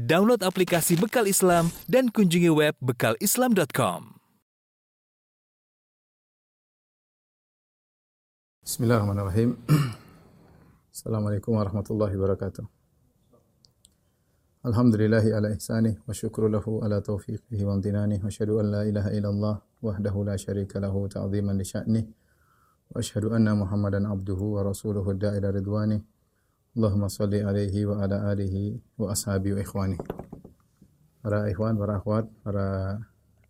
Download aplikasi Bekal Islam dan kunjungi web bekalislam.com. Bismillahirrahmanirrahim. Assalamualaikum warahmatullahi wabarakatuh. Alhamdulillahi ala ihsanih wa syukru lahu ala taufiqihi wa amtinanih wa syahadu an la ilaha illallah wahdahu la syarika lahu ta'ziman li sya'nih wa syahadu anna muhammadan abduhu wa rasuluhu da'ila ridwanih Allahumma salli alaihi wa ala alihi wa ashabi wa ikhwani. Para ikhwan, para akhwat, para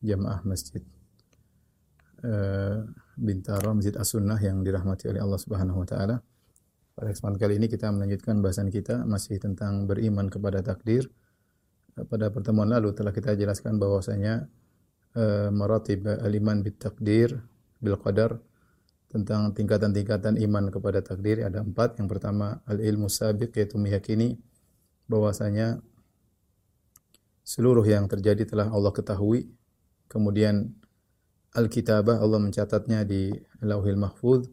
jamaah masjid uh, Bintaro, Masjid As-Sunnah yang dirahmati oleh Allah Subhanahu wa taala. Pada kesempatan kali ini kita melanjutkan bahasan kita masih tentang beriman kepada takdir. Pada pertemuan lalu telah kita jelaskan bahwasanya uh, maratib al-iman bit takdir bil qadar tentang tingkatan-tingkatan iman kepada takdir ada empat. Yang pertama al-ilmu sabiq yaitu meyakini bahwasanya seluruh yang terjadi telah Allah ketahui. Kemudian al-kitabah Allah mencatatnya di Lauhil Mahfuz.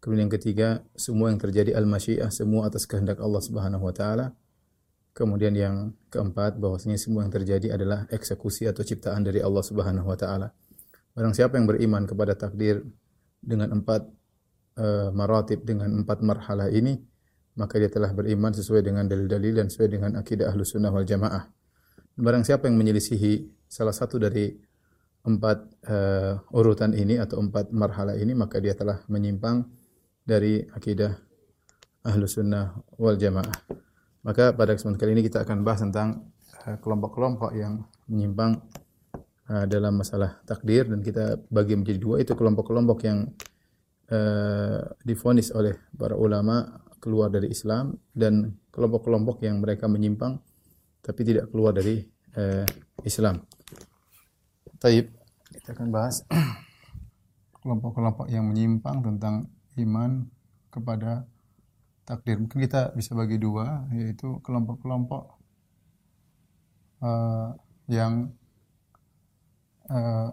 Kemudian yang ketiga semua yang terjadi al-masyiah semua atas kehendak Allah Subhanahu wa taala. Kemudian yang keempat bahwasanya semua yang terjadi adalah eksekusi atau ciptaan dari Allah Subhanahu wa taala. Barang siapa yang beriman kepada takdir dengan empat uh, maratib dengan empat marhalah ini maka dia telah beriman sesuai dengan dalil-dalil dan sesuai dengan akidah ahlu sunnah wal jamaah. Barang siapa yang menyelisihi salah satu dari empat uh, urutan ini atau empat marhalah ini maka dia telah menyimpang dari akidah ahlu sunnah wal jamaah. Maka pada kesempatan kali ini kita akan bahas tentang eh, kelompok-kelompok uh, yang menyimpang uh, dalam masalah takdir dan kita bagi menjadi dua itu kelompok-kelompok yang uh, difonis oleh para ulama keluar dari Islam dan kelompok-kelompok yang mereka menyimpang tapi tidak keluar dari uh, Islam. Taib kita akan bahas kelompok-kelompok yang menyimpang tentang iman kepada takdir. Mungkin kita bisa bagi dua, yaitu kelompok-kelompok uh, yang uh,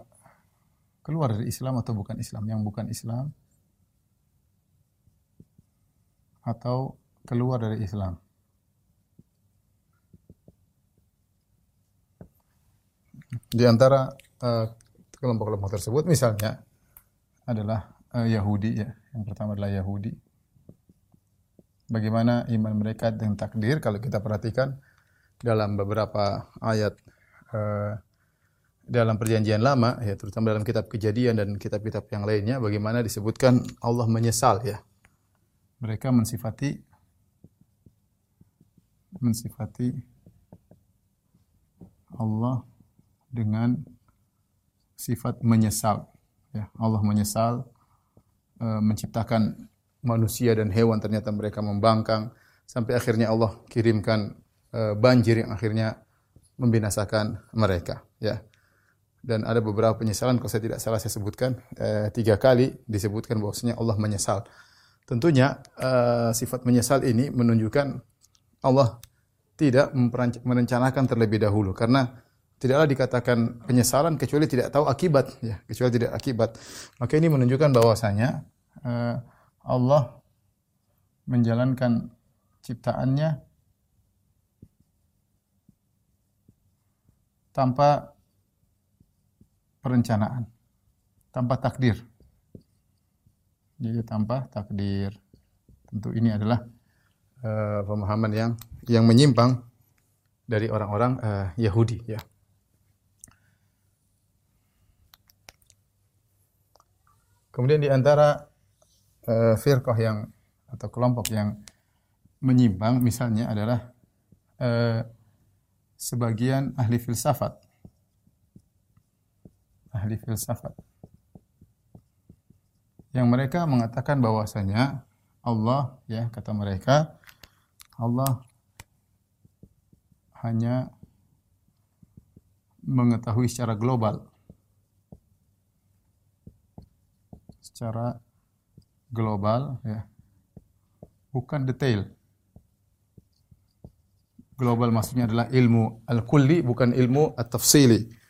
keluar dari Islam atau bukan Islam, yang bukan Islam atau keluar dari Islam. Di antara uh, kelompok-kelompok tersebut misalnya adalah uh, Yahudi ya. Yang pertama adalah Yahudi. Bagaimana iman mereka dengan takdir kalau kita perhatikan dalam beberapa ayat uh, dalam perjanjian lama ya terutama dalam kitab kejadian dan kitab-kitab yang lainnya bagaimana disebutkan Allah menyesal ya. Mereka mensifati mensifati Allah dengan sifat menyesal ya. Allah menyesal e, menciptakan manusia dan hewan ternyata mereka membangkang sampai akhirnya Allah kirimkan e, banjir yang akhirnya membinasakan mereka ya dan ada beberapa penyesalan kalau saya tidak salah saya sebutkan eh, tiga kali disebutkan bahwasanya Allah menyesal. Tentunya eh, sifat menyesal ini menunjukkan Allah tidak merencanakan terlebih dahulu karena tidaklah dikatakan penyesalan kecuali tidak tahu akibat ya kecuali tidak akibat maka ini menunjukkan bahwasanya eh, Allah menjalankan ciptaannya tanpa perencanaan, tanpa takdir. Jadi tanpa takdir. Tentu ini adalah uh, pemahaman yang yang menyimpang dari orang-orang uh, Yahudi ya. Kemudian di antara uh, firqah yang atau kelompok yang menyimpang misalnya adalah uh, sebagian ahli filsafat ahli filsafat. Yang mereka mengatakan bahwasanya Allah ya kata mereka Allah hanya mengetahui secara global. Secara global ya. Bukan detail. Global maksudnya adalah ilmu al-kulli bukan ilmu at-tafsili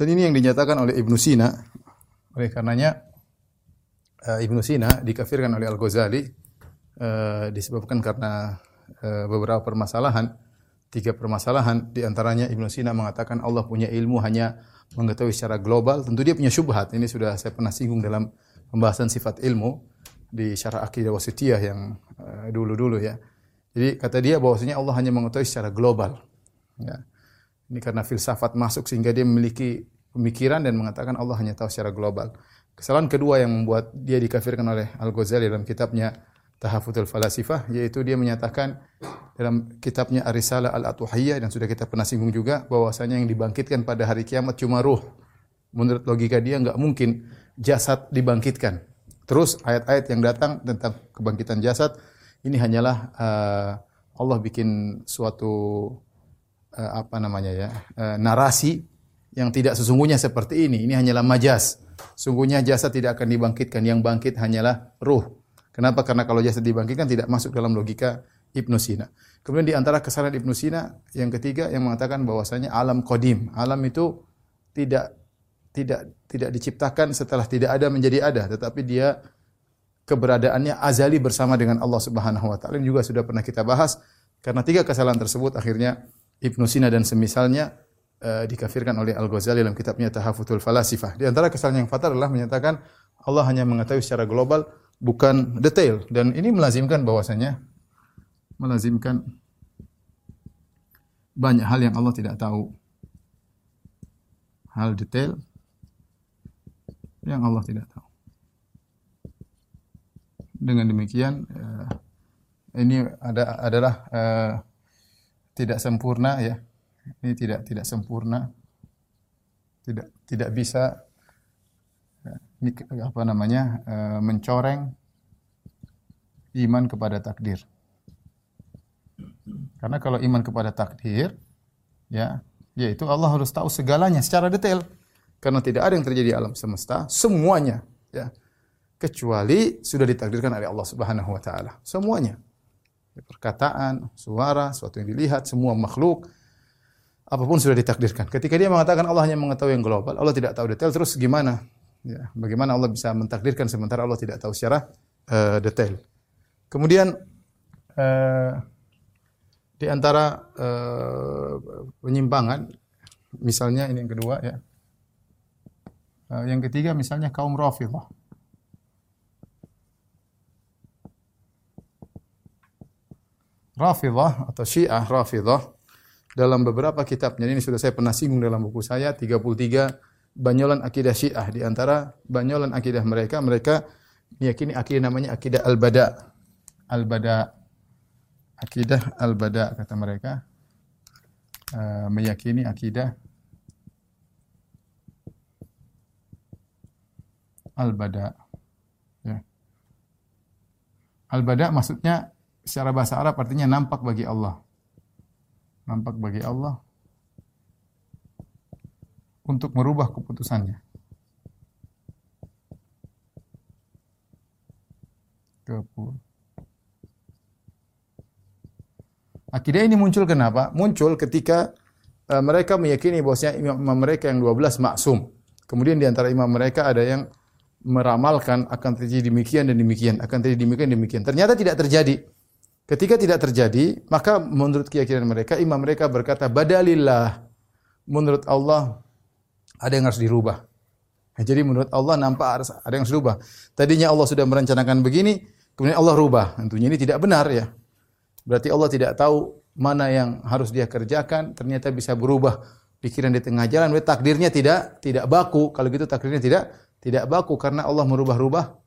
dan ini yang dinyatakan oleh Ibnu Sina. Oleh karenanya uh, Ibnu Sina dikafirkan oleh Al-Ghazali uh, disebabkan karena uh, beberapa permasalahan tiga permasalahan di antaranya Ibnu Sina mengatakan Allah punya ilmu hanya mengetahui secara global. Tentu dia punya syubhat. Ini sudah saya pernah singgung dalam pembahasan sifat ilmu di syarah akidah wasitiyah yang dulu-dulu ya. Jadi kata dia bahwasanya Allah hanya mengetahui secara global. Ya. Ini karena filsafat masuk sehingga dia memiliki pemikiran dan mengatakan Allah hanya tahu secara global. Kesalahan kedua yang membuat dia dikafirkan oleh Al-Ghazali dalam kitabnya Tahafutul Falasifah yaitu dia menyatakan dalam kitabnya Ar-Risalah Al-Atuhiyah dan sudah kita pernah singgung juga bahwasanya yang dibangkitkan pada hari kiamat cuma ruh. Menurut logika dia enggak mungkin jasad dibangkitkan. Terus ayat-ayat yang datang tentang kebangkitan jasad ini hanyalah uh, Allah bikin suatu uh, apa namanya ya uh, narasi yang tidak sesungguhnya seperti ini. Ini hanyalah majas. Sungguhnya jasad tidak akan dibangkitkan. Yang bangkit hanyalah ruh. Kenapa? Karena kalau jasad dibangkitkan tidak masuk dalam logika Ibnu Sina. Kemudian di antara kesalahan Ibnu Sina yang ketiga yang mengatakan bahwasanya alam kodim, alam itu tidak tidak tidak diciptakan setelah tidak ada menjadi ada, tetapi dia keberadaannya azali bersama dengan Allah Subhanahu wa taala. Juga sudah pernah kita bahas karena tiga kesalahan tersebut akhirnya Ibnu Sina dan semisalnya uh, dikafirkan oleh Al-Ghazali dalam kitabnya Tahafutul Falasifah. Di antara kesalahan yang fatal adalah menyatakan Allah hanya mengetahui secara global bukan detail dan ini melazimkan bahwasanya melazimkan banyak hal yang Allah tidak tahu. Hal detail yang Allah tidak tahu. Dengan demikian uh, ini ada adalah uh, tidak sempurna ya. Ini tidak tidak sempurna. Tidak tidak bisa ini apa namanya e, mencoreng iman kepada takdir. Karena kalau iman kepada takdir, ya, yaitu Allah harus tahu segalanya secara detail. Karena tidak ada yang terjadi alam semesta, semuanya, ya. Kecuali sudah ditakdirkan oleh Allah Subhanahu wa taala. Semuanya. Perkataan, suara, sesuatu yang dilihat, semua makhluk apa pun sudah ditakdirkan. Ketika dia mengatakan Allah hanya mengetahui yang global, Allah tidak tahu detail, terus gimana? Ya, bagaimana Allah bisa mentakdirkan sementara Allah tidak tahu secara uh, detail. Kemudian uh, di antara uh, penyimpangan, misalnya ini yang kedua ya. Yang ketiga misalnya kaum Rafidhah. Rafidhah atau Syiah Rafidhah. Dalam beberapa kitabnya ini sudah saya pernah singgung dalam buku saya 33 banyolan akidah Syiah. Di antara banyolan akidah mereka mereka meyakini akidah namanya akidah al-bada. Al-bada. Akidah al-bada kata mereka. Uh, meyakini akidah al-bada. Ya. al-bada maksudnya secara bahasa Arab artinya nampak bagi Allah nampak bagi Allah untuk merubah keputusannya. Kepul. Akidah ini muncul kenapa? Muncul ketika uh, mereka meyakini bahwasanya imam mereka yang 12 maksum. Kemudian di antara imam mereka ada yang meramalkan akan terjadi demikian dan demikian, akan terjadi demikian dan demikian. Ternyata tidak terjadi. Ketika tidak terjadi, maka menurut keyakinan mereka, imam mereka berkata, "Badalillah." Menurut Allah, ada yang harus dirubah. Nah, jadi menurut Allah nampak ada yang harus dirubah. Tadinya Allah sudah merencanakan begini, kemudian Allah rubah. Tentunya ini tidak benar ya. Berarti Allah tidak tahu mana yang harus dia kerjakan, ternyata bisa berubah pikiran di tengah jalan. Takdirnya tidak tidak baku. Kalau gitu takdirnya tidak tidak baku karena Allah merubah-rubah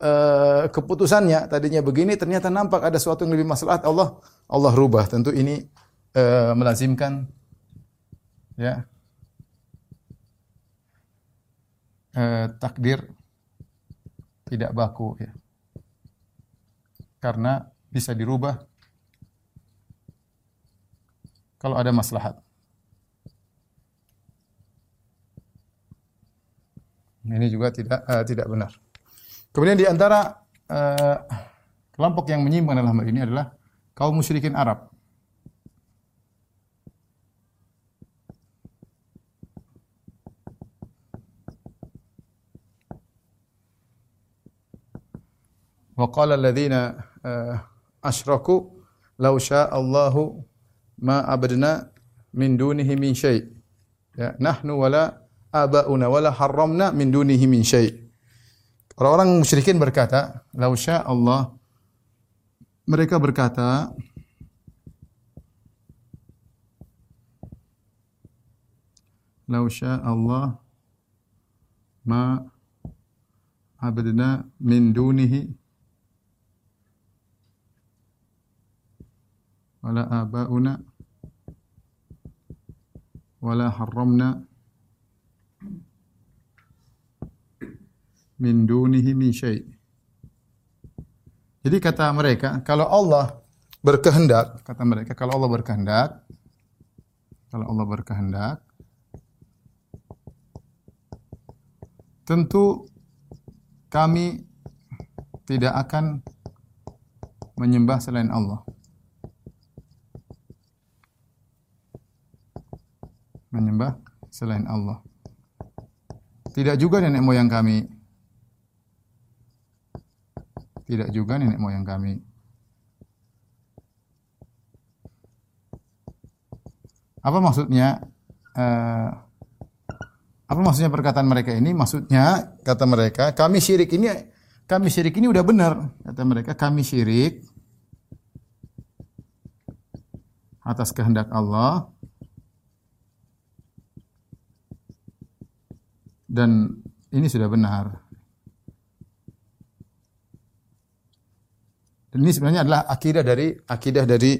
uh, keputusannya. Tadinya begini, ternyata nampak ada sesuatu yang lebih maslahat Allah Allah rubah. Tentu ini uh, melazimkan ya eh, takdir tidak baku ya. Karena bisa dirubah kalau ada maslahat. Ini juga tidak uh, tidak benar. Kemudian di antara uh, kelompok yang menyimpang dalam hal ini adalah kaum musyrikin Arab. Qala alladziina asyraku law syaa'a Allahu ma abadna min dunihi min syai. Ya, nahnu wala abauna wala haramna min syai. Orang-orang musyrikin berkata, "Lau Allah mereka berkata, "Lau Allah ma abadna min dunihi wala abauna wala haramna min dunihi min syai. Jadi kata mereka, kalau Allah berkehendak, kata mereka, kalau Allah berkehendak, kalau Allah berkehendak, tentu kami tidak akan menyembah selain Allah. Menyembah selain Allah. Tidak juga nenek moyang kami tidak juga nenek moyang kami. Apa maksudnya? Uh, apa maksudnya perkataan mereka ini? Maksudnya kata mereka, kami syirik ini kami syirik ini udah benar. Kata mereka, kami syirik atas kehendak Allah dan ini sudah benar. Dan ini sebenarnya adalah akidah dari akidah dari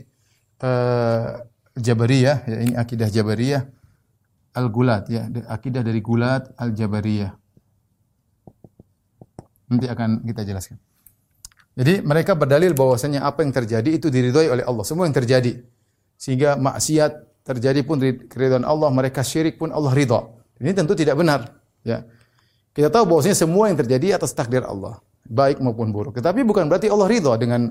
uh, Jabariyah ya ini akidah Jabariyah Al-Gulat ya akidah dari Gulat Al-Jabariyah. Nanti akan kita jelaskan. Jadi mereka berdalil bahwasanya apa yang terjadi itu diridhoi oleh Allah. Semua yang terjadi sehingga maksiat terjadi pun keridhaan Allah, mereka syirik pun Allah ridha. Ini tentu tidak benar, ya. Kita tahu bahwasanya semua yang terjadi atas takdir Allah baik maupun buruk. Tetapi bukan berarti Allah ridha dengan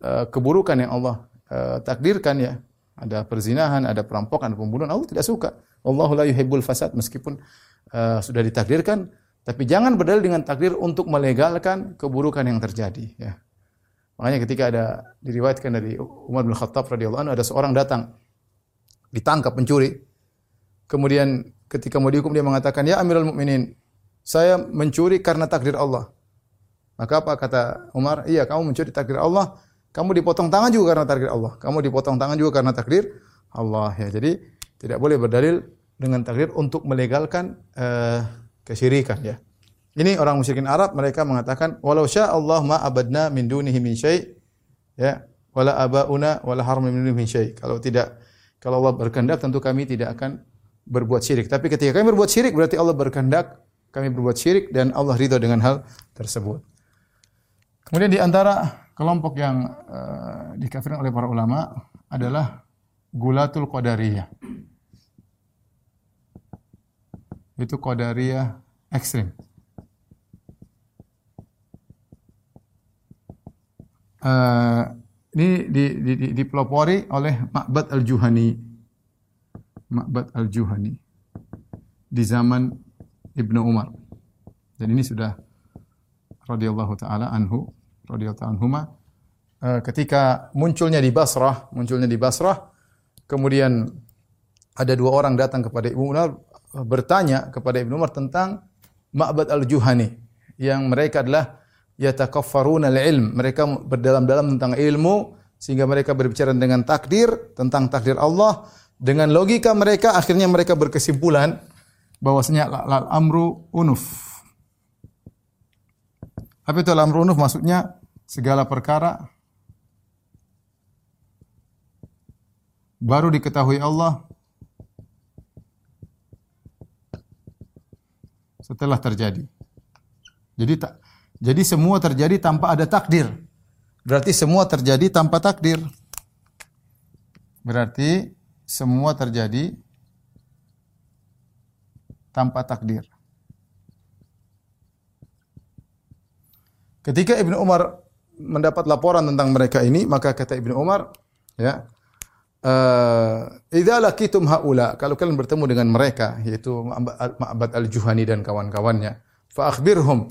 uh, keburukan yang Allah uh, takdirkan ya. Ada perzinahan, ada perampokan, ada pembunuhan. Allah tidak suka. Allah la yuhibbul fasad meskipun uh, sudah ditakdirkan, tapi jangan berdalil dengan takdir untuk melegalkan keburukan yang terjadi ya. Makanya ketika ada diriwayatkan dari Umar bin Khattab radhiyallahu anhu ada seorang datang ditangkap pencuri. Kemudian ketika mau dihukum dia mengatakan, "Ya Amirul Mukminin, saya mencuri karena takdir Allah." Maka apa kata Umar? Iya, kamu mencuri takdir Allah, kamu dipotong tangan juga karena takdir Allah. Kamu dipotong tangan juga karena takdir Allah ya. Jadi tidak boleh berdalil dengan takdir untuk melegalkan uh, kesyirikan ya. Ini orang musyrikin Arab mereka mengatakan walau sya Allah ma abadna min dunihi min syai ya wala abauna wala haram min dunihi min syai. Kalau tidak kalau Allah berkehendak tentu kami tidak akan berbuat syirik. Tapi ketika kami berbuat syirik berarti Allah berkehendak kami berbuat syirik dan Allah ridha dengan hal tersebut. Kemudian di antara kelompok yang uh, dikafirkan oleh para ulama adalah gulatul qadariyah. Itu qadariyah ekstrim. Uh, ini di, di, di, dipelopori oleh Ma'bad al-Juhani. Ma'bad al-Juhani. Di zaman Ibnu Umar. Dan ini sudah radhiyallahu taala anhu radhiyallahu anhuma uh, ketika munculnya di Basrah, munculnya di Basrah, kemudian ada dua orang datang kepada Ibnu Umar bertanya kepada Ibnu Umar tentang Ma'bad al-Juhani yang mereka adalah yatakaffaruna al-ilm. Mereka berdalam-dalam tentang ilmu sehingga mereka berbicara dengan takdir, tentang takdir Allah. Dengan logika mereka akhirnya mereka berkesimpulan bahwasanya al-amru unuf. Apa itu alam runuf? Maksudnya segala perkara baru diketahui Allah setelah terjadi. Jadi tak jadi semua terjadi tanpa ada takdir. Berarti semua terjadi tanpa takdir. Berarti semua terjadi tanpa takdir. Ketika Ibnu Umar mendapat laporan tentang mereka ini, maka kata Ibnu Umar, ya, uh, idza laqitum haula, kalau kalian bertemu dengan mereka yaitu Ma'bad al-Juhani dan kawan-kawannya, fa akhbirhum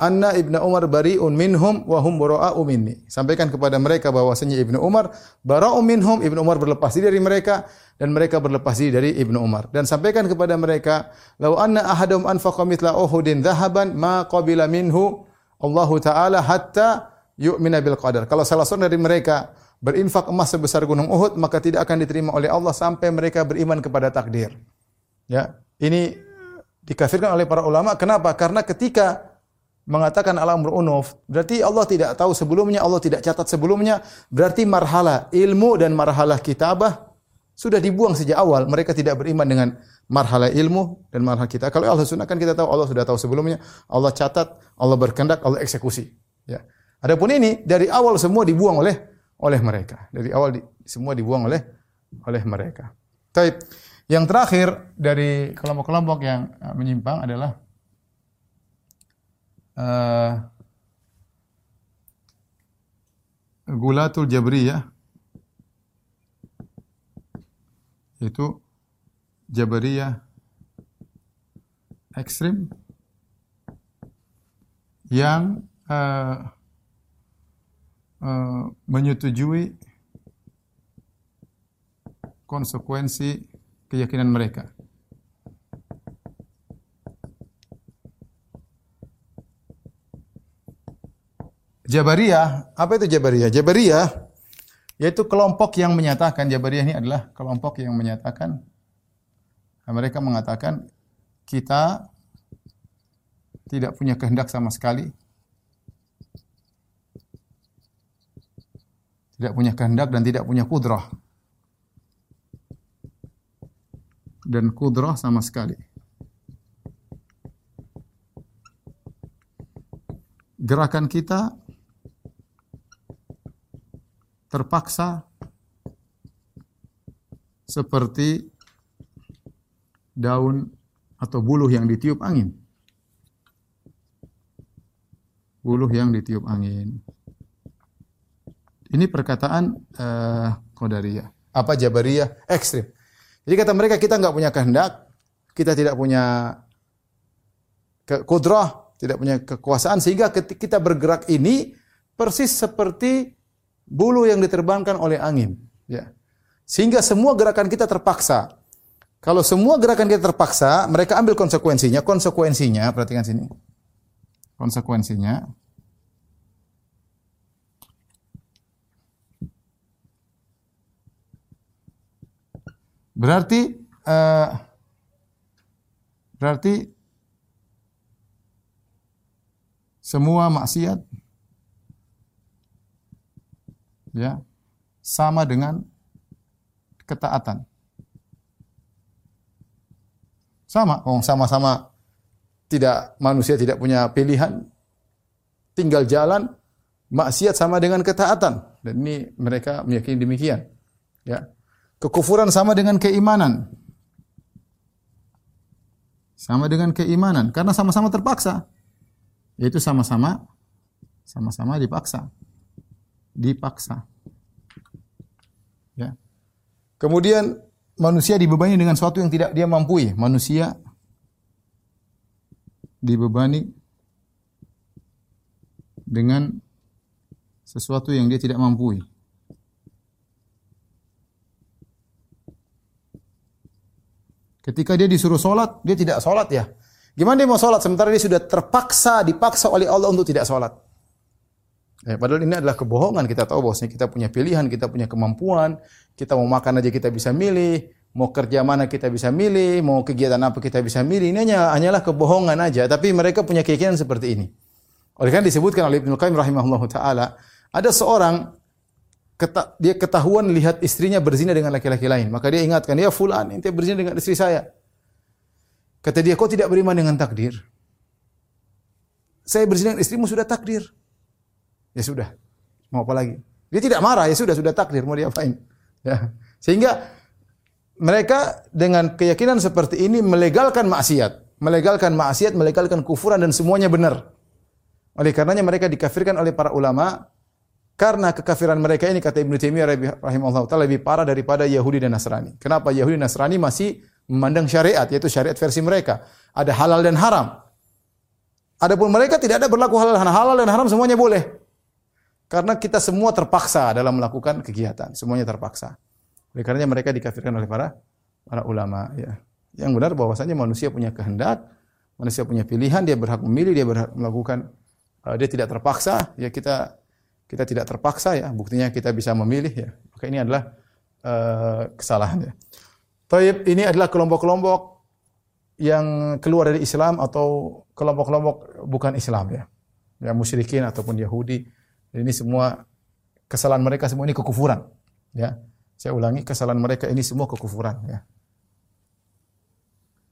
anna Ibnu Umar bari'un minhum wa hum bara'u minni. Sampaikan kepada mereka bahwasanya Ibnu Umar bara'u minhum, Ibnu Umar berlepas diri dari mereka dan mereka berlepas diri dari Ibnu Umar. Dan sampaikan kepada mereka, "Lau anna ahadum anfaqa mithla Uhudin dhahaban ma qabila minhu Allah taala hatta yu'mina bil qadar." Kalau salah seorang dari mereka berinfak emas sebesar gunung Uhud, maka tidak akan diterima oleh Allah sampai mereka beriman kepada takdir. Ya, ini dikafirkan oleh para ulama. Kenapa? Karena ketika mengatakan alam unuf, berarti Allah tidak tahu sebelumnya, Allah tidak catat sebelumnya, berarti marhala ilmu dan marhala kitabah sudah dibuang sejak awal. Mereka tidak beriman dengan marhala ilmu dan marhala kita. Kalau Allah sunnah kan kita tahu Allah sudah tahu sebelumnya, Allah catat, Allah berkehendak, Allah eksekusi. Ya. Adapun ini dari awal semua dibuang oleh oleh mereka. Dari awal di, semua dibuang oleh oleh mereka. Taib. Yang terakhir dari kelompok-kelompok yang uh, menyimpang adalah uh, Gulatul Jabriyah itu Jabariyah ekstrim yang uh, uh, menyetujui konsekuensi keyakinan mereka. Jabariyah, apa itu Jabariyah? Jabariyah yaitu kelompok yang menyatakan Jabariyah ini adalah kelompok yang menyatakan mereka mengatakan kita tidak punya kehendak sama sekali. Tidak punya kehendak dan tidak punya kudrah. dan kudrah sama sekali. Gerakan kita terpaksa seperti daun atau buluh yang ditiup angin. Buluh yang ditiup angin. Ini perkataan uh, Qadariyah. Apa Jabariyah? Ekstrim. Jadi kata mereka kita nggak punya kehendak, kita tidak punya kudrah, tidak punya kekuasaan sehingga kita bergerak ini persis seperti bulu yang diterbangkan oleh angin, ya. Sehingga semua gerakan kita terpaksa. Kalau semua gerakan kita terpaksa, mereka ambil konsekuensinya. Konsekuensinya, perhatikan sini. Konsekuensinya Berarti uh, berarti semua maksiat ya sama dengan ketaatan. Sama, oh sama-sama tidak manusia tidak punya pilihan, tinggal jalan, maksiat sama dengan ketaatan. Dan ini mereka meyakini demikian. Ya. Kekufuran sama dengan keimanan. Sama dengan keimanan karena sama-sama terpaksa. Yaitu sama-sama sama-sama dipaksa. Dipaksa. Ya. Kemudian manusia dibebani dengan sesuatu yang tidak dia mampu. Manusia dibebani dengan sesuatu yang dia tidak mampu. Ketika dia disuruh sholat, dia tidak sholat ya. Gimana dia mau sholat sementara dia sudah terpaksa, dipaksa oleh Allah untuk tidak sholat. Ya, padahal ini adalah kebohongan. Kita tahu bahwasanya kita punya pilihan, kita punya kemampuan, kita mau makan aja kita bisa milih, mau kerja mana kita bisa milih, mau kegiatan apa kita bisa milih. Ini hanya hanyalah kebohongan aja. Tapi mereka punya keyakinan seperti ini. Oleh karena disebutkan oleh Ibnu Qayyim rahimahullah taala, ada seorang keta, dia ketahuan lihat istrinya berzina dengan laki-laki lain. Maka dia ingatkan, ya fulan, ente berzina dengan istri saya. Kata dia, kau tidak beriman dengan takdir? Saya berzina dengan istrimu sudah takdir. Ya sudah, mau apa lagi? Dia tidak marah, ya sudah, sudah takdir, mau diapain? Ya. Sehingga mereka dengan keyakinan seperti ini melegalkan maksiat. Melegalkan maksiat, melegalkan kufuran dan semuanya benar. Oleh karenanya mereka dikafirkan oleh para ulama karena kekafiran mereka ini kata Ibnu Taimiyah rahimahullah taala lebih parah daripada Yahudi dan Nasrani. Kenapa Yahudi dan Nasrani masih memandang syariat yaitu syariat versi mereka. Ada halal dan haram. Adapun mereka tidak ada berlaku halal dan halal dan haram semuanya boleh. Karena kita semua terpaksa dalam melakukan kegiatan, semuanya terpaksa. Oleh karenanya mereka dikafirkan oleh para para ulama ya. Yang benar bahwasanya manusia punya kehendak, manusia punya pilihan, dia berhak memilih, dia berhak melakukan uh, dia tidak terpaksa, ya kita kita tidak terpaksa ya, buktinya kita bisa memilih ya. Maka ini adalah uh, kesalahan ya. Taib ini adalah kelompok-kelompok yang keluar dari Islam atau kelompok-kelompok bukan Islam ya. Ya musyrikin ataupun Yahudi ini semua kesalahan mereka semua ini kekufuran. Ya. Saya ulangi kesalahan mereka ini semua kekufuran ya.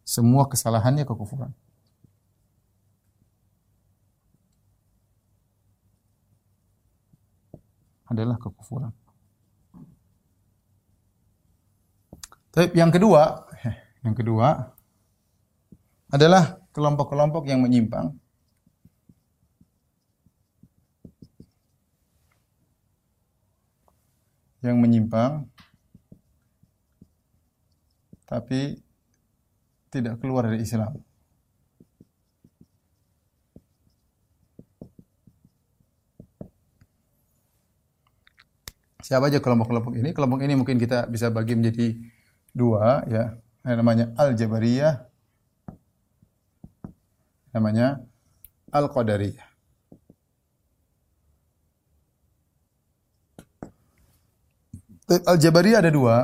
Semua kesalahannya kekufuran. Adalah kekufuran. Tapi yang kedua, yang kedua adalah kelompok-kelompok yang menyimpang yang menyimpang tapi tidak keluar dari Islam. Siapa aja kelompok-kelompok ini? Kelompok ini mungkin kita bisa bagi menjadi dua ya. Ada namanya Al-Jabariyah. Namanya Al-Qadariyah. Al-Jabariyah ada dua.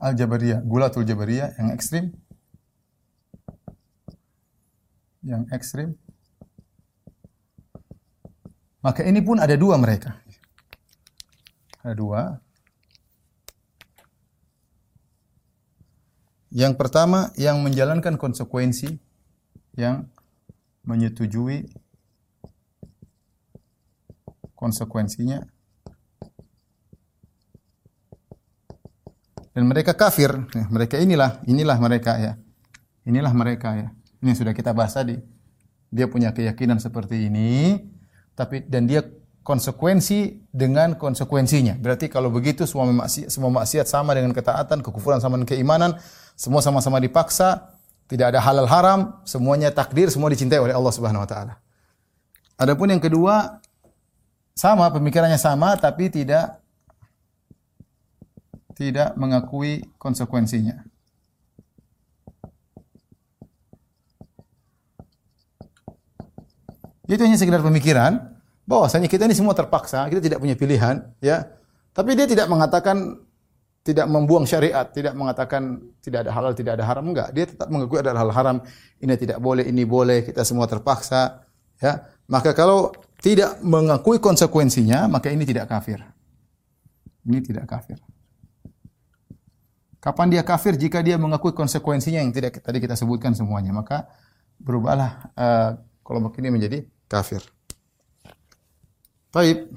Al-Jabariyah, Gulatul Jabariyah yang ekstrim. Yang ekstrim. Maka ini pun ada dua mereka. Ada dua. Yang pertama yang menjalankan konsekuensi yang menyetujui konsekuensinya dan mereka kafir. Ya, mereka inilah, inilah mereka ya. Inilah mereka ya. Ini sudah kita bahas tadi. Dia punya keyakinan seperti ini, tapi dan dia konsekuensi dengan konsekuensinya. Berarti kalau begitu semua maksiat, semua maksiat sama dengan ketaatan, kekufuran sama dengan keimanan, semua sama-sama dipaksa, tidak ada halal haram, semuanya takdir, semua dicintai oleh Allah Subhanahu wa taala. Adapun yang kedua sama pemikirannya sama tapi tidak tidak mengakui konsekuensinya. Itu hanya sekedar pemikiran bahwasanya kita ini semua terpaksa, kita tidak punya pilihan, ya. Tapi dia tidak mengatakan tidak membuang syariat, tidak mengatakan tidak ada halal, tidak ada haram, enggak. Dia tetap mengakui ada hal haram, ini tidak boleh, ini boleh, kita semua terpaksa, ya. Maka kalau tidak mengakui konsekuensinya, maka ini tidak kafir. Ini tidak kafir. Kapan dia kafir? Jika dia mengakui konsekuensinya yang tidak tadi kita sebutkan semuanya, maka berubahlah uh, kelompok ini menjadi kafir. Baik.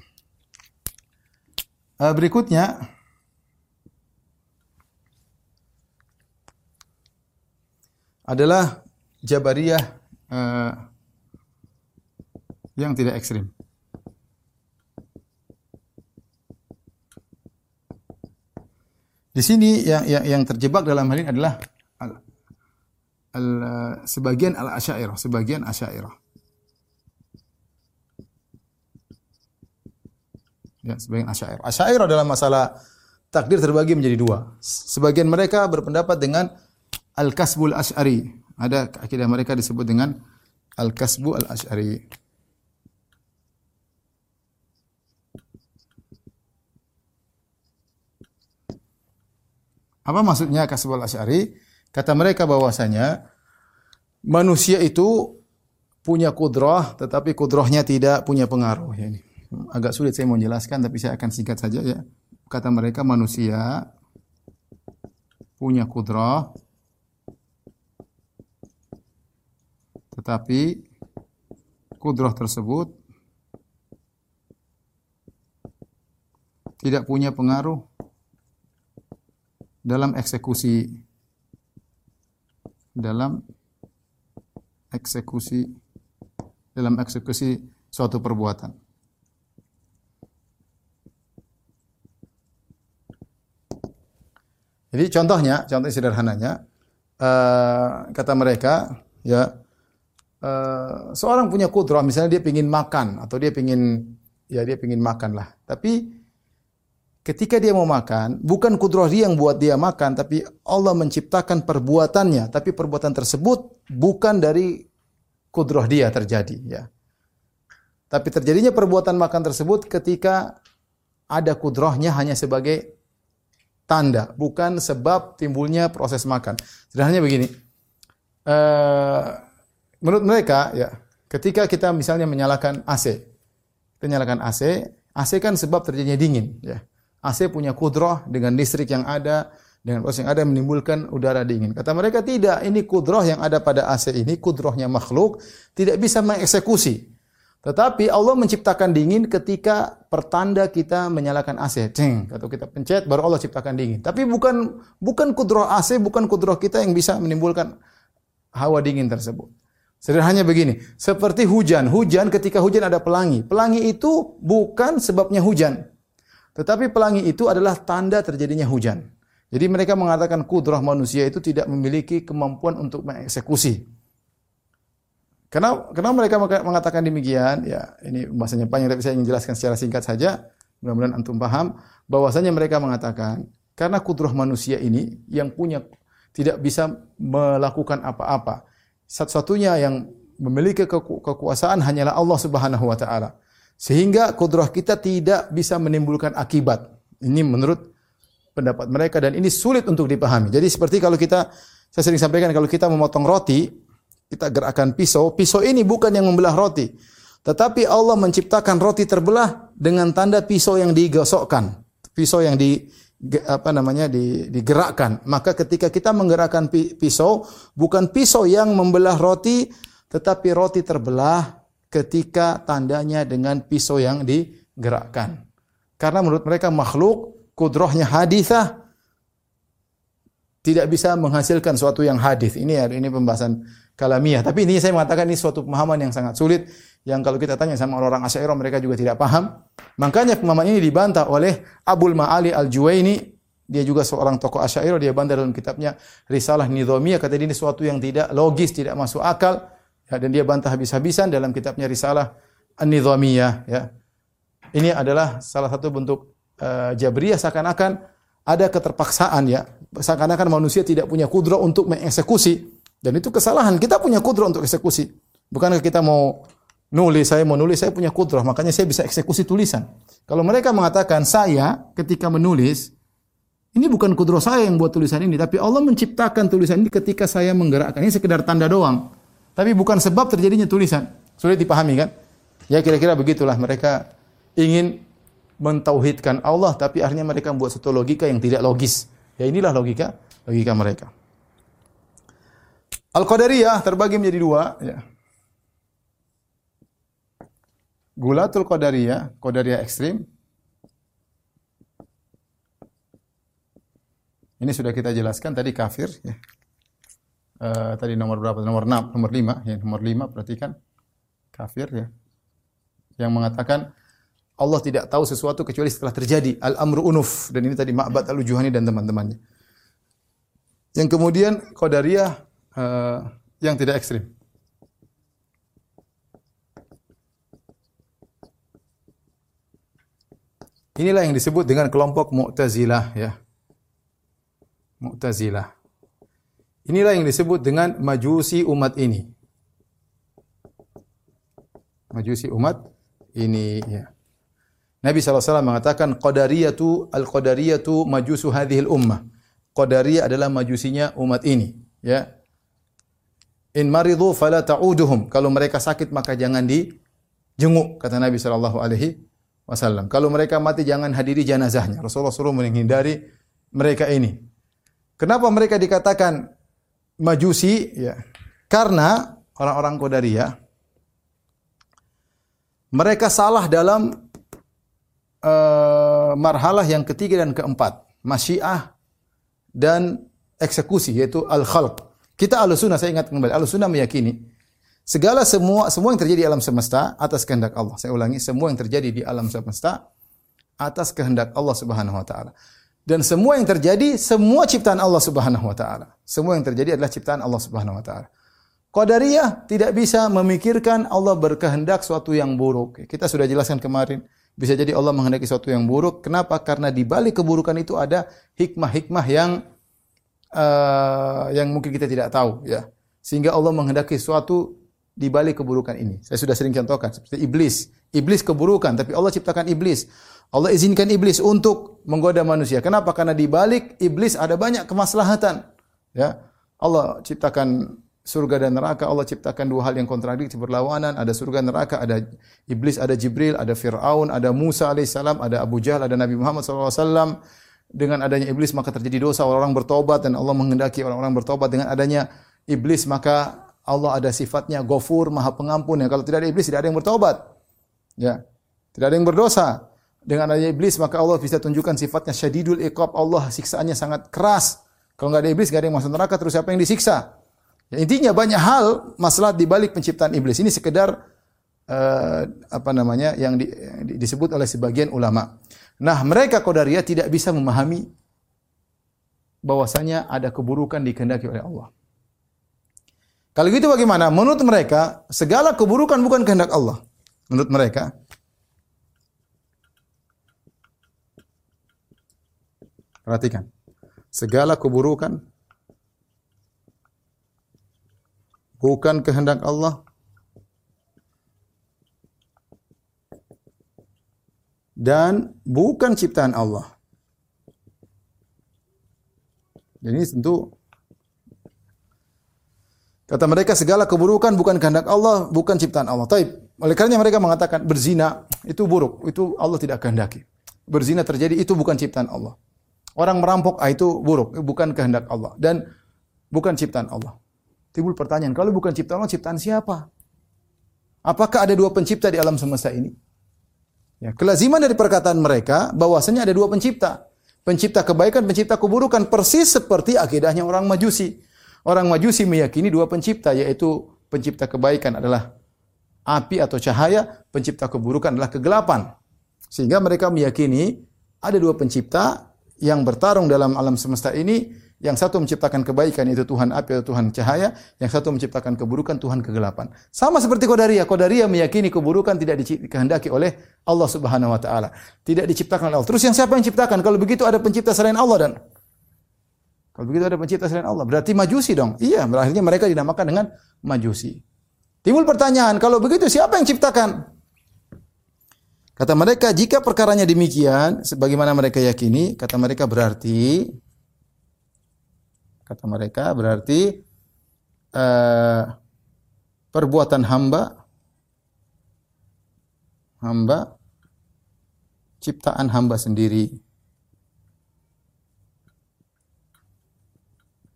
Uh, berikutnya adalah Jabariyah uh, yang tidak ekstrim. Di sini yang, yang, yang terjebak dalam hal ini adalah al, al, sebagian al asyairah, sebagian asyairah. Ya, sebagian asyairah. Asyairah dalam masalah takdir terbagi menjadi dua. Sebagian mereka berpendapat dengan al-kasbul asy'ari. Ada akidah mereka disebut dengan al-kasbu al-asy'ari. Apa maksudnya kasbul asy'ari? Kata mereka bahwasanya manusia itu punya kudrah tetapi kudrahnya tidak punya pengaruh ya ini. Agak sulit saya mau jelaskan tapi saya akan singkat saja ya. Kata mereka manusia punya kudrah tetapi kudrah tersebut tidak punya pengaruh dalam eksekusi dalam eksekusi dalam eksekusi suatu perbuatan. Jadi contohnya, contoh sederhananya, uh, kata mereka, ya uh, seorang punya kudrah, misalnya dia ingin makan atau dia ingin ya dia ingin makan lah. Tapi ketika dia mau makan, bukan kudrah dia yang buat dia makan, tapi Allah menciptakan perbuatannya. Tapi perbuatan tersebut bukan dari kudrah dia terjadi. Ya. Tapi terjadinya perbuatan makan tersebut ketika ada kudrahnya hanya sebagai tanda, bukan sebab timbulnya proses makan. Sederhananya begini, uh, menurut mereka ya, ketika kita misalnya menyalakan AC, kita nyalakan AC, AC kan sebab terjadinya dingin, ya. AC punya kudroh dengan listrik yang ada, dengan proses yang ada menimbulkan udara dingin. Kata mereka tidak, ini kudroh yang ada pada AC ini, kudrohnya makhluk, tidak bisa mengeksekusi. Tetapi Allah menciptakan dingin ketika pertanda kita menyalakan AC. Ceng, atau kita pencet baru Allah ciptakan dingin. Tapi bukan bukan kudroh AC, bukan kudroh kita yang bisa menimbulkan hawa dingin tersebut. Sederhananya begini, seperti hujan. Hujan ketika hujan ada pelangi. Pelangi itu bukan sebabnya hujan. Tetapi pelangi itu adalah tanda terjadinya hujan. Jadi mereka mengatakan kudroh manusia itu tidak memiliki kemampuan untuk mengeksekusi. Karena kenapa mereka mengatakan demikian? Ya, ini bahasanya panjang tapi saya ingin jelaskan secara singkat saja. Mudah-mudahan antum paham bahwasanya mereka mengatakan karena kudroh manusia ini yang punya tidak bisa melakukan apa-apa. Satu-satunya yang memiliki keku kekuasaan hanyalah Allah Subhanahu wa taala. Sehingga kudroh kita tidak bisa menimbulkan akibat. Ini menurut pendapat mereka dan ini sulit untuk dipahami. Jadi seperti kalau kita saya sering sampaikan kalau kita memotong roti, kita gerakkan pisau, pisau ini bukan yang membelah roti. Tetapi Allah menciptakan roti terbelah dengan tanda pisau yang digosokkan. Pisau yang di apa namanya di, digerakkan. Maka ketika kita menggerakkan pisau, bukan pisau yang membelah roti, tetapi roti terbelah ketika tandanya dengan pisau yang digerakkan. Karena menurut mereka makhluk kudrohnya hadithah tidak bisa menghasilkan sesuatu yang hadis. Ini ini pembahasan kalamiah. Tapi ini saya mengatakan ini suatu pemahaman yang sangat sulit yang kalau kita tanya sama orang-orang Asy'ariyah mereka juga tidak paham. Makanya pemahaman ini dibantah oleh Abdul Ma'ali Al-Juwaini. Dia juga seorang tokoh Asy'ariyah, dia bantah dalam kitabnya Risalah Nizamiyah kata dia ini sesuatu yang tidak logis, tidak masuk akal. Dan dia bantah habis-habisan dalam kitabnya Risalah An-Nizamiyah ya. Ini adalah salah satu bentuk uh, Jabriyah seakan-akan ada keterpaksaan ya. Seakan-akan manusia tidak punya kudro untuk mengeksekusi dan itu kesalahan. Kita punya kudroh untuk eksekusi. Bukankah kita mau nulis, saya mau nulis, saya punya kudroh, makanya saya bisa eksekusi tulisan. Kalau mereka mengatakan saya ketika menulis, ini bukan kudroh saya yang buat tulisan ini, tapi Allah menciptakan tulisan ini ketika saya menggerakkan. Ini sekedar tanda doang. Tapi bukan sebab terjadinya tulisan. Sulit dipahami kan? Ya kira-kira begitulah mereka ingin mentauhidkan Allah tapi akhirnya mereka membuat satu logika yang tidak logis. Ya inilah logika logika mereka. Al-Qadariyah terbagi menjadi dua. Ya. Gulatul Qadariyah, Qadariyah ekstrim. Ini sudah kita jelaskan tadi kafir. Ya. Uh, tadi nomor berapa? Nomor 6, nomor 5. Ya, nomor 5 perhatikan. Kafir ya. Yang mengatakan Allah tidak tahu sesuatu kecuali setelah terjadi. Al-amru unuf. Dan ini tadi Ma'bad al-Juhani dan teman-temannya. Yang kemudian Qadariyah uh, yang tidak ekstrim. Inilah yang disebut dengan kelompok Mu'tazilah ya. Mu'tazilah. Inilah yang disebut dengan majusi umat ini. Majusi umat ini ya. Nabi SAW mengatakan qadariyatu al-qadariyatu majusu hadhil ummah. Qadariyah adalah majusinya umat ini, ya. In maridu fala ta'uduhum. Kalau mereka sakit maka jangan dijenguk kata Nabi sallallahu alaihi wasallam. Kalau mereka mati jangan hadiri jenazahnya. Rasulullah suruh menghindari mereka ini. Kenapa mereka dikatakan majusi? Ya. Karena orang-orang Qadariyah mereka salah dalam uh, marhalah yang ketiga dan keempat, masyiah dan eksekusi yaitu al-khalq. Kita sunnah saya ingat kembali, sunnah meyakini segala semua semua yang terjadi di alam semesta atas kehendak Allah. Saya ulangi, semua yang terjadi di alam semesta atas kehendak Allah Subhanahu wa taala. Dan semua yang terjadi semua ciptaan Allah Subhanahu wa taala. Semua yang terjadi adalah ciptaan Allah Subhanahu wa taala. Qadariyah tidak bisa memikirkan Allah berkehendak suatu yang buruk. Kita sudah jelaskan kemarin. Bisa jadi Allah menghendaki suatu yang buruk. Kenapa? Karena di balik keburukan itu ada hikmah-hikmah yang uh, yang mungkin kita tidak tahu ya. Sehingga Allah menghendaki suatu di balik keburukan ini. Saya sudah sering contohkan seperti iblis. Iblis keburukan, tapi Allah ciptakan iblis. Allah izinkan iblis untuk menggoda manusia. Kenapa? Karena di balik iblis ada banyak kemaslahatan. Ya. Allah ciptakan surga dan neraka. Allah ciptakan dua hal yang kontradiktif berlawanan. Ada surga dan neraka, ada iblis, ada Jibril, ada Fir'aun, ada Musa alaihissalam, ada Abu Jahal, ada Nabi Muhammad SAW. Dengan adanya iblis maka terjadi dosa, orang-orang bertobat dan Allah menghendaki orang-orang bertobat. Dengan adanya iblis maka Allah ada sifatnya Ghafur, Maha Pengampun. Ya, kalau tidak ada iblis tidak ada yang bertobat. Ya. Tidak ada yang berdosa. Dengan adanya iblis maka Allah bisa tunjukkan sifatnya syadidul iqab. Allah siksaannya sangat keras. Kalau nggak ada iblis nggak ada yang masuk neraka terus siapa yang disiksa? Ya, intinya banyak hal masalah di balik penciptaan iblis. Ini sekedar uh, apa namanya yang di, di, disebut oleh sebagian ulama. Nah, mereka Qadariyah tidak bisa memahami bahwasanya ada keburukan dikehendaki oleh Allah. Kalau gitu bagaimana? Menurut mereka, segala keburukan bukan kehendak Allah. Menurut mereka, Perhatikan. Segala keburukan bukan kehendak Allah dan bukan ciptaan Allah. Jadi tentu kata mereka segala keburukan bukan kehendak Allah, bukan ciptaan Allah. Taib. Oleh karena mereka mengatakan berzina itu buruk, itu Allah tidak kehendaki. Berzina terjadi itu bukan ciptaan Allah. Orang merampok ah, itu buruk, bukan kehendak Allah dan bukan ciptaan Allah. Timbul pertanyaan, kalau bukan ciptaan Allah, ciptaan siapa? Apakah ada dua pencipta di alam semesta ini? Ya, kelaziman dari perkataan mereka bahwasanya ada dua pencipta. Pencipta kebaikan, pencipta keburukan persis seperti akidahnya orang Majusi. Orang Majusi meyakini dua pencipta yaitu pencipta kebaikan adalah api atau cahaya, pencipta keburukan adalah kegelapan. Sehingga mereka meyakini ada dua pencipta, yang bertarung dalam alam semesta ini, yang satu menciptakan kebaikan itu Tuhan api atau Tuhan cahaya, yang satu menciptakan keburukan Tuhan kegelapan. Sama seperti Qadariyah. Qadariyah meyakini keburukan tidak dikehendaki oleh Allah Subhanahu wa taala. Tidak diciptakan oleh Allah. Terus yang siapa yang ciptakan? Kalau begitu ada pencipta selain Allah dan kalau begitu ada pencipta selain Allah, berarti majusi dong. Iya, akhirnya mereka dinamakan dengan majusi. Timbul pertanyaan, kalau begitu siapa yang ciptakan? Kata mereka, jika perkaranya demikian, sebagaimana mereka yakini, kata mereka berarti, kata mereka berarti uh, perbuatan hamba, hamba, ciptaan hamba sendiri.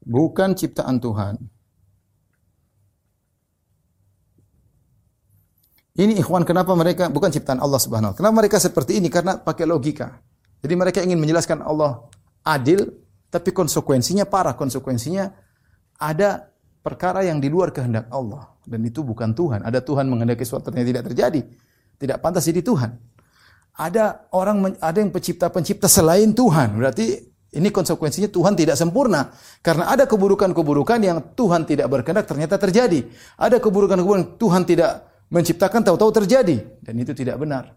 Bukan ciptaan Tuhan. Ini ikhwan kenapa mereka bukan ciptaan Allah Subhanahu. Kenapa mereka seperti ini? Karena pakai logika. Jadi mereka ingin menjelaskan Allah adil tapi konsekuensinya parah. Konsekuensinya ada perkara yang di luar kehendak Allah dan itu bukan Tuhan. Ada Tuhan menghendaki sesuatu yang tidak terjadi. Tidak pantas jadi Tuhan. Ada orang ada yang pencipta-pencipta selain Tuhan. Berarti ini konsekuensinya Tuhan tidak sempurna. Karena ada keburukan-keburukan yang Tuhan tidak berkehendak ternyata terjadi. Ada keburukan-keburukan Tuhan tidak menciptakan tahu-tahu terjadi dan itu tidak benar.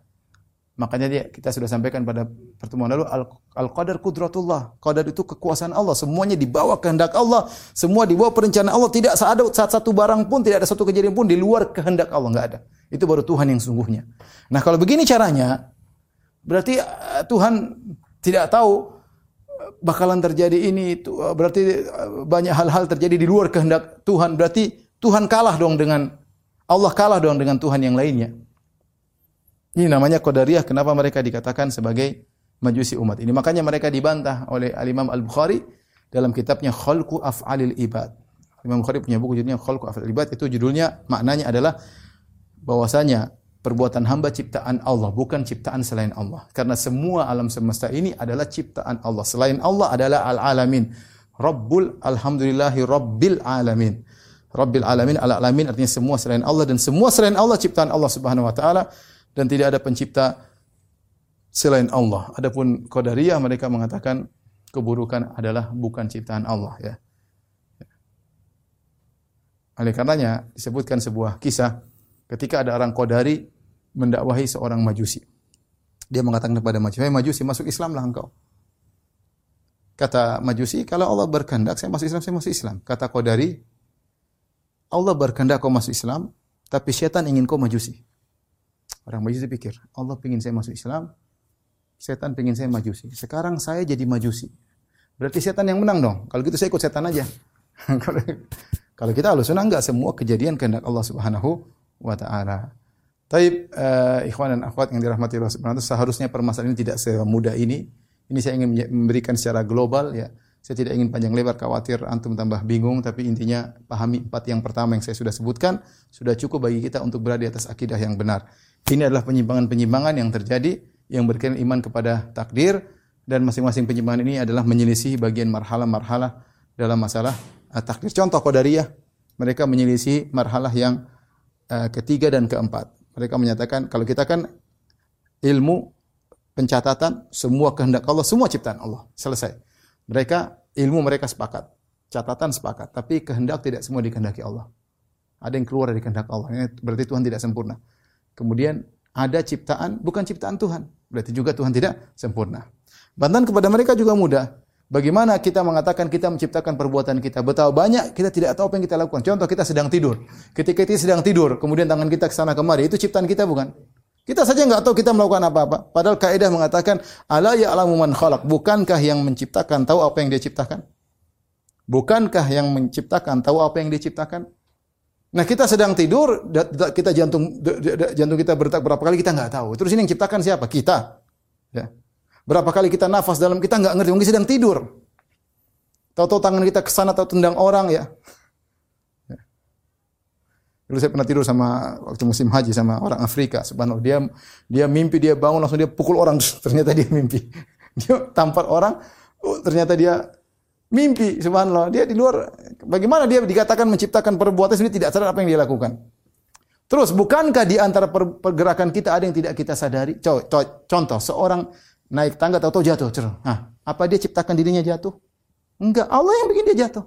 Makanya dia kita sudah sampaikan pada pertemuan lalu al-qadar kudratullah. Qadar itu kekuasaan Allah, semuanya dibawa kehendak Allah, semua dibawa perencanaan Allah, tidak ada saat satu barang pun, tidak ada satu kejadian pun di luar kehendak Allah, enggak ada. Itu baru Tuhan yang sungguhnya. Nah, kalau begini caranya berarti eh, Tuhan tidak tahu eh, bakalan terjadi ini itu eh, berarti banyak hal-hal terjadi di luar kehendak Tuhan. Berarti Tuhan kalah dong dengan Allah kalah dong dengan Tuhan yang lainnya. Ini namanya Qadariyah. Kenapa mereka dikatakan sebagai majusi umat ini? Makanya mereka dibantah oleh Al-Imam Al-Bukhari dalam kitabnya Khalqu Af'alil Ibad. Imam Bukhari punya buku judulnya Khalqu Af'alil Ibad. Itu judulnya maknanya adalah bahwasanya perbuatan hamba ciptaan Allah, bukan ciptaan selain Allah. Karena semua alam semesta ini adalah ciptaan Allah. Selain Allah adalah al-alamin. Rabbul alhamdulillahi rabbil alamin. Rabbil alamin, al alamin artinya semua selain Allah dan semua selain Allah ciptaan Allah Subhanahu wa taala dan tidak ada pencipta selain Allah. Adapun Qadariyah mereka mengatakan keburukan adalah bukan ciptaan Allah ya. Oleh karenanya disebutkan sebuah kisah ketika ada orang Qadari mendakwahi seorang Majusi. Dia mengatakan kepada Majusi, "Hai Majusi, masuk Islamlah engkau." Kata Majusi, "Kalau Allah berkehendak saya masuk Islam, saya masuk Islam." Kata Qadari, "Allah berkehendak kau masuk Islam, tapi setan ingin kau Majusi." Orang Majusi pikir, Allah ingin saya masuk Islam, setan ingin saya Majusi. Sekarang saya jadi Majusi. Berarti setan yang menang dong. Kalau gitu saya ikut setan aja. Kalau kita halus sunnah enggak semua kejadian kehendak Allah Subhanahu wa taala. Taib uh, ikhwan dan akhwat yang dirahmati Allah Subhanahu wa taala, seharusnya permasalahan ini tidak semudah ini. Ini saya ingin memberikan secara global ya. Saya tidak ingin panjang lebar khawatir antum tambah bingung tapi intinya pahami empat yang pertama yang saya sudah sebutkan sudah cukup bagi kita untuk berada di atas akidah yang benar. Ini adalah penyimpangan-penyimpangan yang terjadi yang berkaitan iman kepada takdir dan masing-masing penyimpangan ini adalah menyelisih bagian marhalah-marhalah dalam masalah uh, takdir. Contoh Qadariyah, mereka menyelisih marhalah yang uh, ketiga dan keempat. Mereka menyatakan kalau kita kan ilmu pencatatan semua kehendak Allah, semua ciptaan Allah. Selesai. Mereka ilmu mereka sepakat, catatan sepakat, tapi kehendak tidak semua dikehendaki Allah. Ada yang keluar dari kehendak Allah. Ini berarti Tuhan tidak sempurna. Kemudian ada ciptaan bukan ciptaan Tuhan. Berarti juga Tuhan tidak sempurna. Bantahan kepada mereka juga mudah. Bagaimana kita mengatakan kita menciptakan perbuatan kita? Betapa banyak kita tidak tahu apa yang kita lakukan. Contoh kita sedang tidur. Ketika kita sedang tidur, kemudian tangan kita ke sana kemari, itu ciptaan kita bukan? Kita saja nggak tahu kita melakukan apa-apa. Padahal kaidah mengatakan ala ya'lamu man khalaq. Bukankah yang menciptakan tahu apa yang dia ciptakan? Bukankah yang menciptakan tahu apa yang dia ciptakan? Nah kita sedang tidur, kita jantung jantung kita berdetak berapa kali kita nggak tahu. Terus ini yang ciptakan siapa? Kita. Ya. Berapa kali kita nafas dalam kita nggak ngerti, mungkin sedang tidur. Tahu-tahu tangan kita ke sana atau tendang orang ya. Dulu saya pernah tidur sama waktu musim haji sama orang Afrika. Subhanallah dia dia mimpi dia bangun langsung dia pukul orang ternyata dia mimpi. Dia tampar orang oh, ternyata dia mimpi subhanallah. Dia di luar bagaimana dia dikatakan menciptakan perbuatan sendiri tidak sadar apa yang dia lakukan. Terus bukankah di antara pergerakan kita ada yang tidak kita sadari? Contoh seorang naik tangga tahu-tahu jatuh. Nah, apa dia ciptakan dirinya jatuh? Enggak, Allah yang bikin dia jatuh.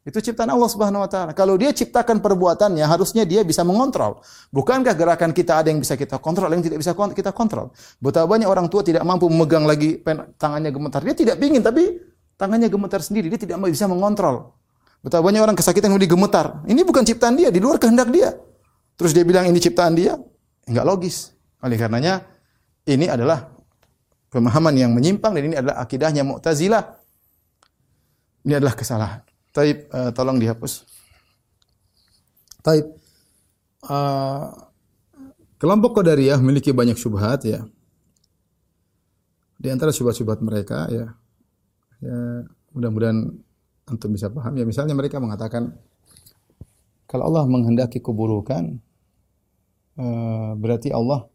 Itu ciptaan Allah Subhanahu wa taala. Kalau dia ciptakan perbuatannya, harusnya dia bisa mengontrol. Bukankah gerakan kita ada yang bisa kita kontrol, yang tidak bisa kita kontrol? Betapa banyak orang tua tidak mampu memegang lagi pen, tangannya gemetar. Dia tidak ingin tapi tangannya gemetar sendiri, dia tidak bisa mengontrol. Betapa banyak orang kesakitan kemudian gemetar. Ini bukan ciptaan dia, di luar kehendak dia. Terus dia bilang ini ciptaan dia, enggak logis. Oleh karenanya ini adalah pemahaman yang menyimpang dan ini adalah akidahnya Mu'tazilah. Ini adalah kesalahan. Taib uh, tolong dihapus. Taib uh, kelompok Qadariyah memiliki banyak syubhat ya. Di antara syubhat-syubhat mereka ya ya mudah-mudahan antum bisa paham ya misalnya mereka mengatakan kalau Allah menghendaki keburukan uh, berarti Allah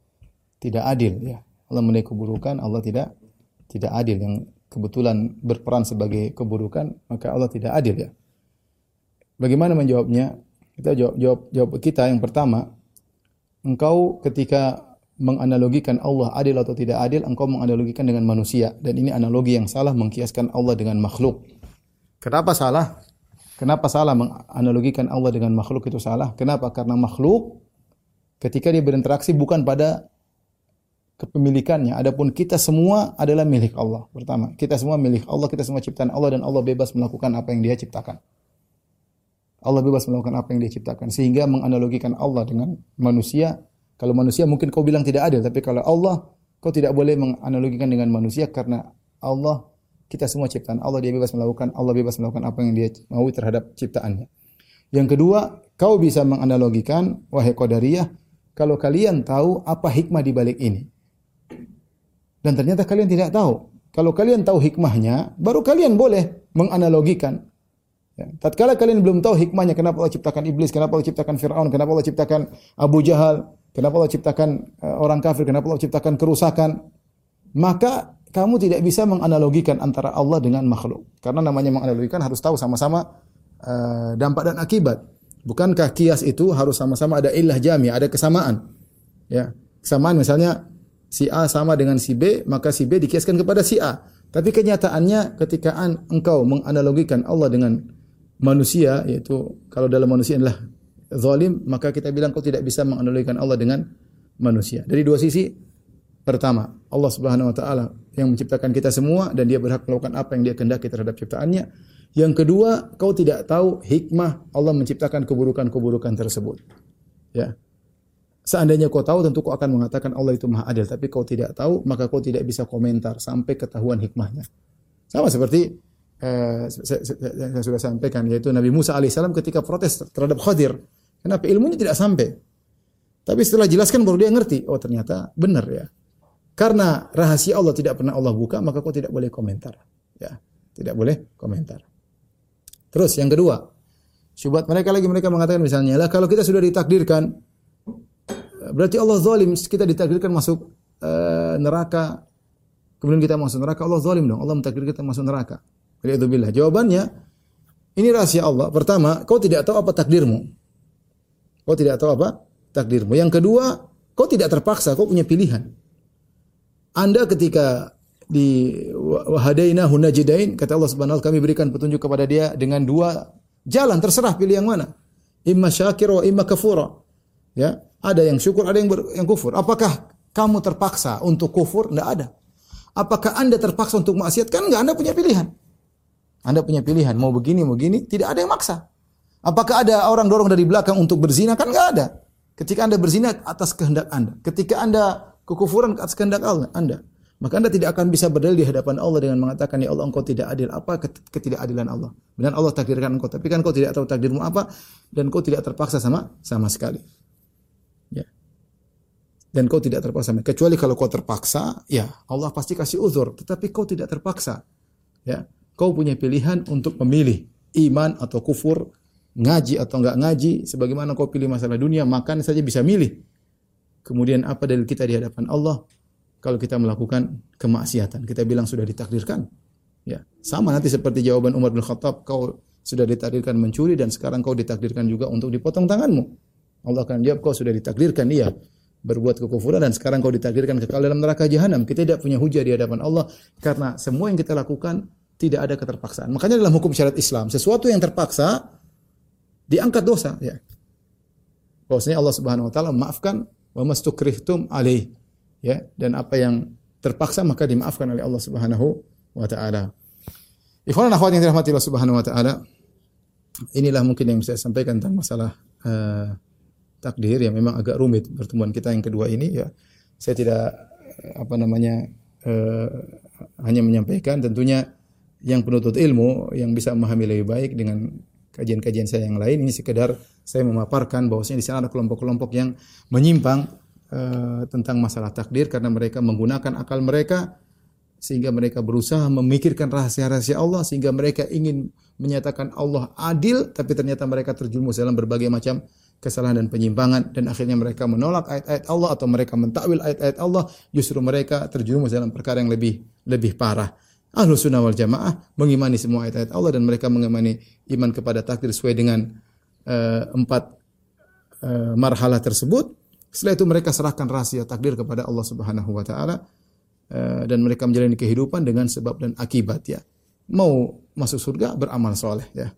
tidak adil ya Allah menaik keburukan, Allah tidak tidak adil yang kebetulan berperan sebagai keburukan, maka Allah tidak adil ya. Bagaimana menjawabnya? Kita jawab jawab, jawab kita yang pertama, engkau ketika menganalogikan Allah adil atau tidak adil, engkau menganalogikan dengan manusia dan ini analogi yang salah mengkiaskan Allah dengan makhluk. Kenapa salah? Kenapa salah menganalogikan Allah dengan makhluk itu salah? Kenapa? Karena makhluk ketika dia berinteraksi bukan pada kepemilikannya. Adapun kita semua adalah milik Allah. Pertama, kita semua milik Allah, kita semua ciptaan Allah dan Allah bebas melakukan apa yang Dia ciptakan. Allah bebas melakukan apa yang Dia ciptakan. Sehingga menganalogikan Allah dengan manusia. Kalau manusia mungkin kau bilang tidak adil, tapi kalau Allah kau tidak boleh menganalogikan dengan manusia karena Allah kita semua ciptaan Allah dia bebas melakukan Allah bebas melakukan apa yang dia mau terhadap ciptaannya. Yang kedua, kau bisa menganalogikan wahai qadariyah kalau kalian tahu apa hikmah di balik ini. Dan ternyata kalian tidak tahu. Kalau kalian tahu hikmahnya, baru kalian boleh menganalogikan. Ya. Tatkala kalian belum tahu hikmahnya, kenapa Allah ciptakan iblis, kenapa Allah ciptakan Fir'aun, kenapa Allah ciptakan Abu Jahal, kenapa Allah ciptakan uh, orang kafir, kenapa Allah ciptakan kerusakan, maka kamu tidak bisa menganalogikan antara Allah dengan makhluk. Karena namanya menganalogikan harus tahu sama-sama uh, dampak dan akibat. Bukankah kias itu harus sama-sama ada ilah jami, ada kesamaan. Ya, kesamaan misalnya si A sama dengan si B, maka si B dikiaskan kepada si A. Tapi kenyataannya ketika engkau menganalogikan Allah dengan manusia yaitu kalau dalam manusia adalah zalim maka kita bilang kau tidak bisa menganalogikan Allah dengan manusia. Dari dua sisi pertama Allah Subhanahu wa taala yang menciptakan kita semua dan dia berhak melakukan apa yang dia kehendaki terhadap ciptaannya. Yang kedua, kau tidak tahu hikmah Allah menciptakan keburukan-keburukan tersebut. Ya. Seandainya kau tahu tentu kau akan mengatakan Allah itu Maha Adil, tapi kau tidak tahu maka kau tidak bisa komentar sampai ketahuan hikmahnya. Sama seperti eh, saya, sudah sampaikan yaitu Nabi Musa alaihissalam ketika protes terhadap Khadir. Kenapa ilmunya tidak sampai? Tapi setelah jelaskan baru dia ngerti, oh ternyata benar ya. Karena rahasia Allah tidak pernah Allah buka, maka kau tidak boleh komentar. Ya, tidak boleh komentar. Terus yang kedua, syubhat mereka lagi mereka mengatakan misalnya, lah kalau kita sudah ditakdirkan berarti Allah zalim, kita ditakdirkan masuk uh, neraka kemudian kita masuk neraka, Allah zalim dong. Allah mentakdirkan kita masuk neraka. Waliyadzubillah. Jawabannya ini rahasia Allah. Pertama, kau tidak tahu apa takdirmu. Kau tidak tahu apa takdirmu. Yang kedua, kau tidak terpaksa, kau punya pilihan. Anda ketika di wahadaina hunajidain kata Allah Subhanahu kami berikan petunjuk kepada dia dengan dua jalan terserah pilih yang mana imma syakir wa imma kafura ya ada yang syukur ada yang ber, yang kufur. Apakah kamu terpaksa untuk kufur? Tidak ada. Apakah anda terpaksa untuk maksiat? Kan enggak anda punya pilihan. Anda punya pilihan mau begini mau begini tidak ada yang maksa. Apakah ada orang dorong dari belakang untuk berzina? Kan enggak ada. Ketika anda berzina atas kehendak anda. Ketika anda kekufuran atas kehendak Allah anda. Maka Anda tidak akan bisa berdalil di hadapan Allah dengan mengatakan ya Allah engkau tidak adil. Apa ketidakadilan Allah? Benar Allah takdirkan engkau, tapi kan engkau tidak tahu takdirmu apa dan engkau tidak terpaksa sama sama sekali. Dan kau tidak terpaksa. Kecuali kalau kau terpaksa, ya Allah pasti kasih uzur. Tetapi kau tidak terpaksa. Ya. Kau punya pilihan untuk memilih iman atau kufur, ngaji atau enggak ngaji. Sebagaimana kau pilih masalah dunia, makan saja bisa milih. Kemudian apa dalil kita di hadapan Allah? kalau kita melakukan kemaksiatan. Kita bilang sudah ditakdirkan. Ya, sama nanti seperti jawaban Umar bin Khattab, kau sudah ditakdirkan mencuri dan sekarang kau ditakdirkan juga untuk dipotong tanganmu. Allah akan jawab kau sudah ditakdirkan iya berbuat kekufuran dan sekarang kau ditakdirkan kekal dalam neraka jahanam. Kita tidak punya hujah di hadapan Allah karena semua yang kita lakukan tidak ada keterpaksaan. Makanya dalam hukum syariat Islam, sesuatu yang terpaksa diangkat dosa ya. Bahwasanya Allah Subhanahu wa taala memaafkan wa mastukrihtum alaih ya dan apa yang terpaksa maka dimaafkan oleh Allah Subhanahu wa taala. Ikhwan akhwat yang dirahmati Allah Subhanahu wa taala, inilah mungkin yang saya sampaikan tentang masalah uh, takdir yang memang agak rumit pertemuan kita yang kedua ini ya. Saya tidak apa namanya uh, hanya menyampaikan tentunya yang penuntut ilmu yang bisa memahami lebih baik dengan kajian-kajian saya yang lain ini sekedar saya memaparkan bahwasanya di sana ada kelompok-kelompok yang menyimpang Eh, tentang masalah takdir karena mereka menggunakan akal mereka sehingga mereka berusaha memikirkan rahasia-rahasia Allah sehingga mereka ingin menyatakan Allah adil tapi ternyata mereka terjerumus dalam berbagai macam kesalahan dan penyimpangan dan akhirnya mereka menolak ayat-ayat Allah atau mereka mentakwil ayat-ayat Allah justru mereka terjerumus dalam perkara yang lebih lebih parah. Ahlus sunnah wal jamaah mengimani semua ayat-ayat Allah dan mereka mengimani iman kepada takdir sesuai dengan uh, empat uh, marhalah tersebut setelah itu mereka serahkan rahasia takdir kepada Allah Subhanahu wa taala eh, dan mereka menjalani kehidupan dengan sebab dan akibat ya. Mau masuk surga beramal soleh ya.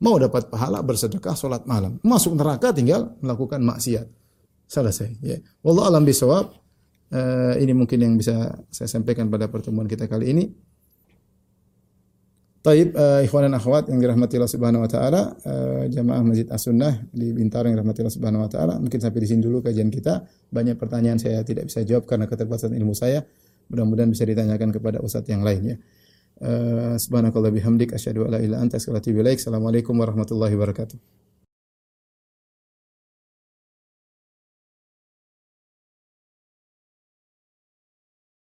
Mau dapat pahala bersedekah salat malam. Masuk neraka tinggal melakukan maksiat. Selesai ya. Wallahu alam bisawab. Uh, ini mungkin yang bisa saya sampaikan pada pertemuan kita kali ini. Taib uh, ikhwan dan akhwat yang dirahmati Allah Subhanahu wa taala, uh, jamaah Masjid As-Sunnah di Bintaro yang dirahmati Allah Subhanahu wa taala. Mungkin sampai di sini dulu kajian kita. Banyak pertanyaan saya tidak bisa jawab karena keterbatasan ilmu saya. Mudah-mudahan bisa ditanyakan kepada ustadz yang lainnya. Uh, subhanakallah bihamdik asyhadu an la ilaha anta astaghfiruka wa atubu ilaik. Assalamualaikum warahmatullahi wabarakatuh.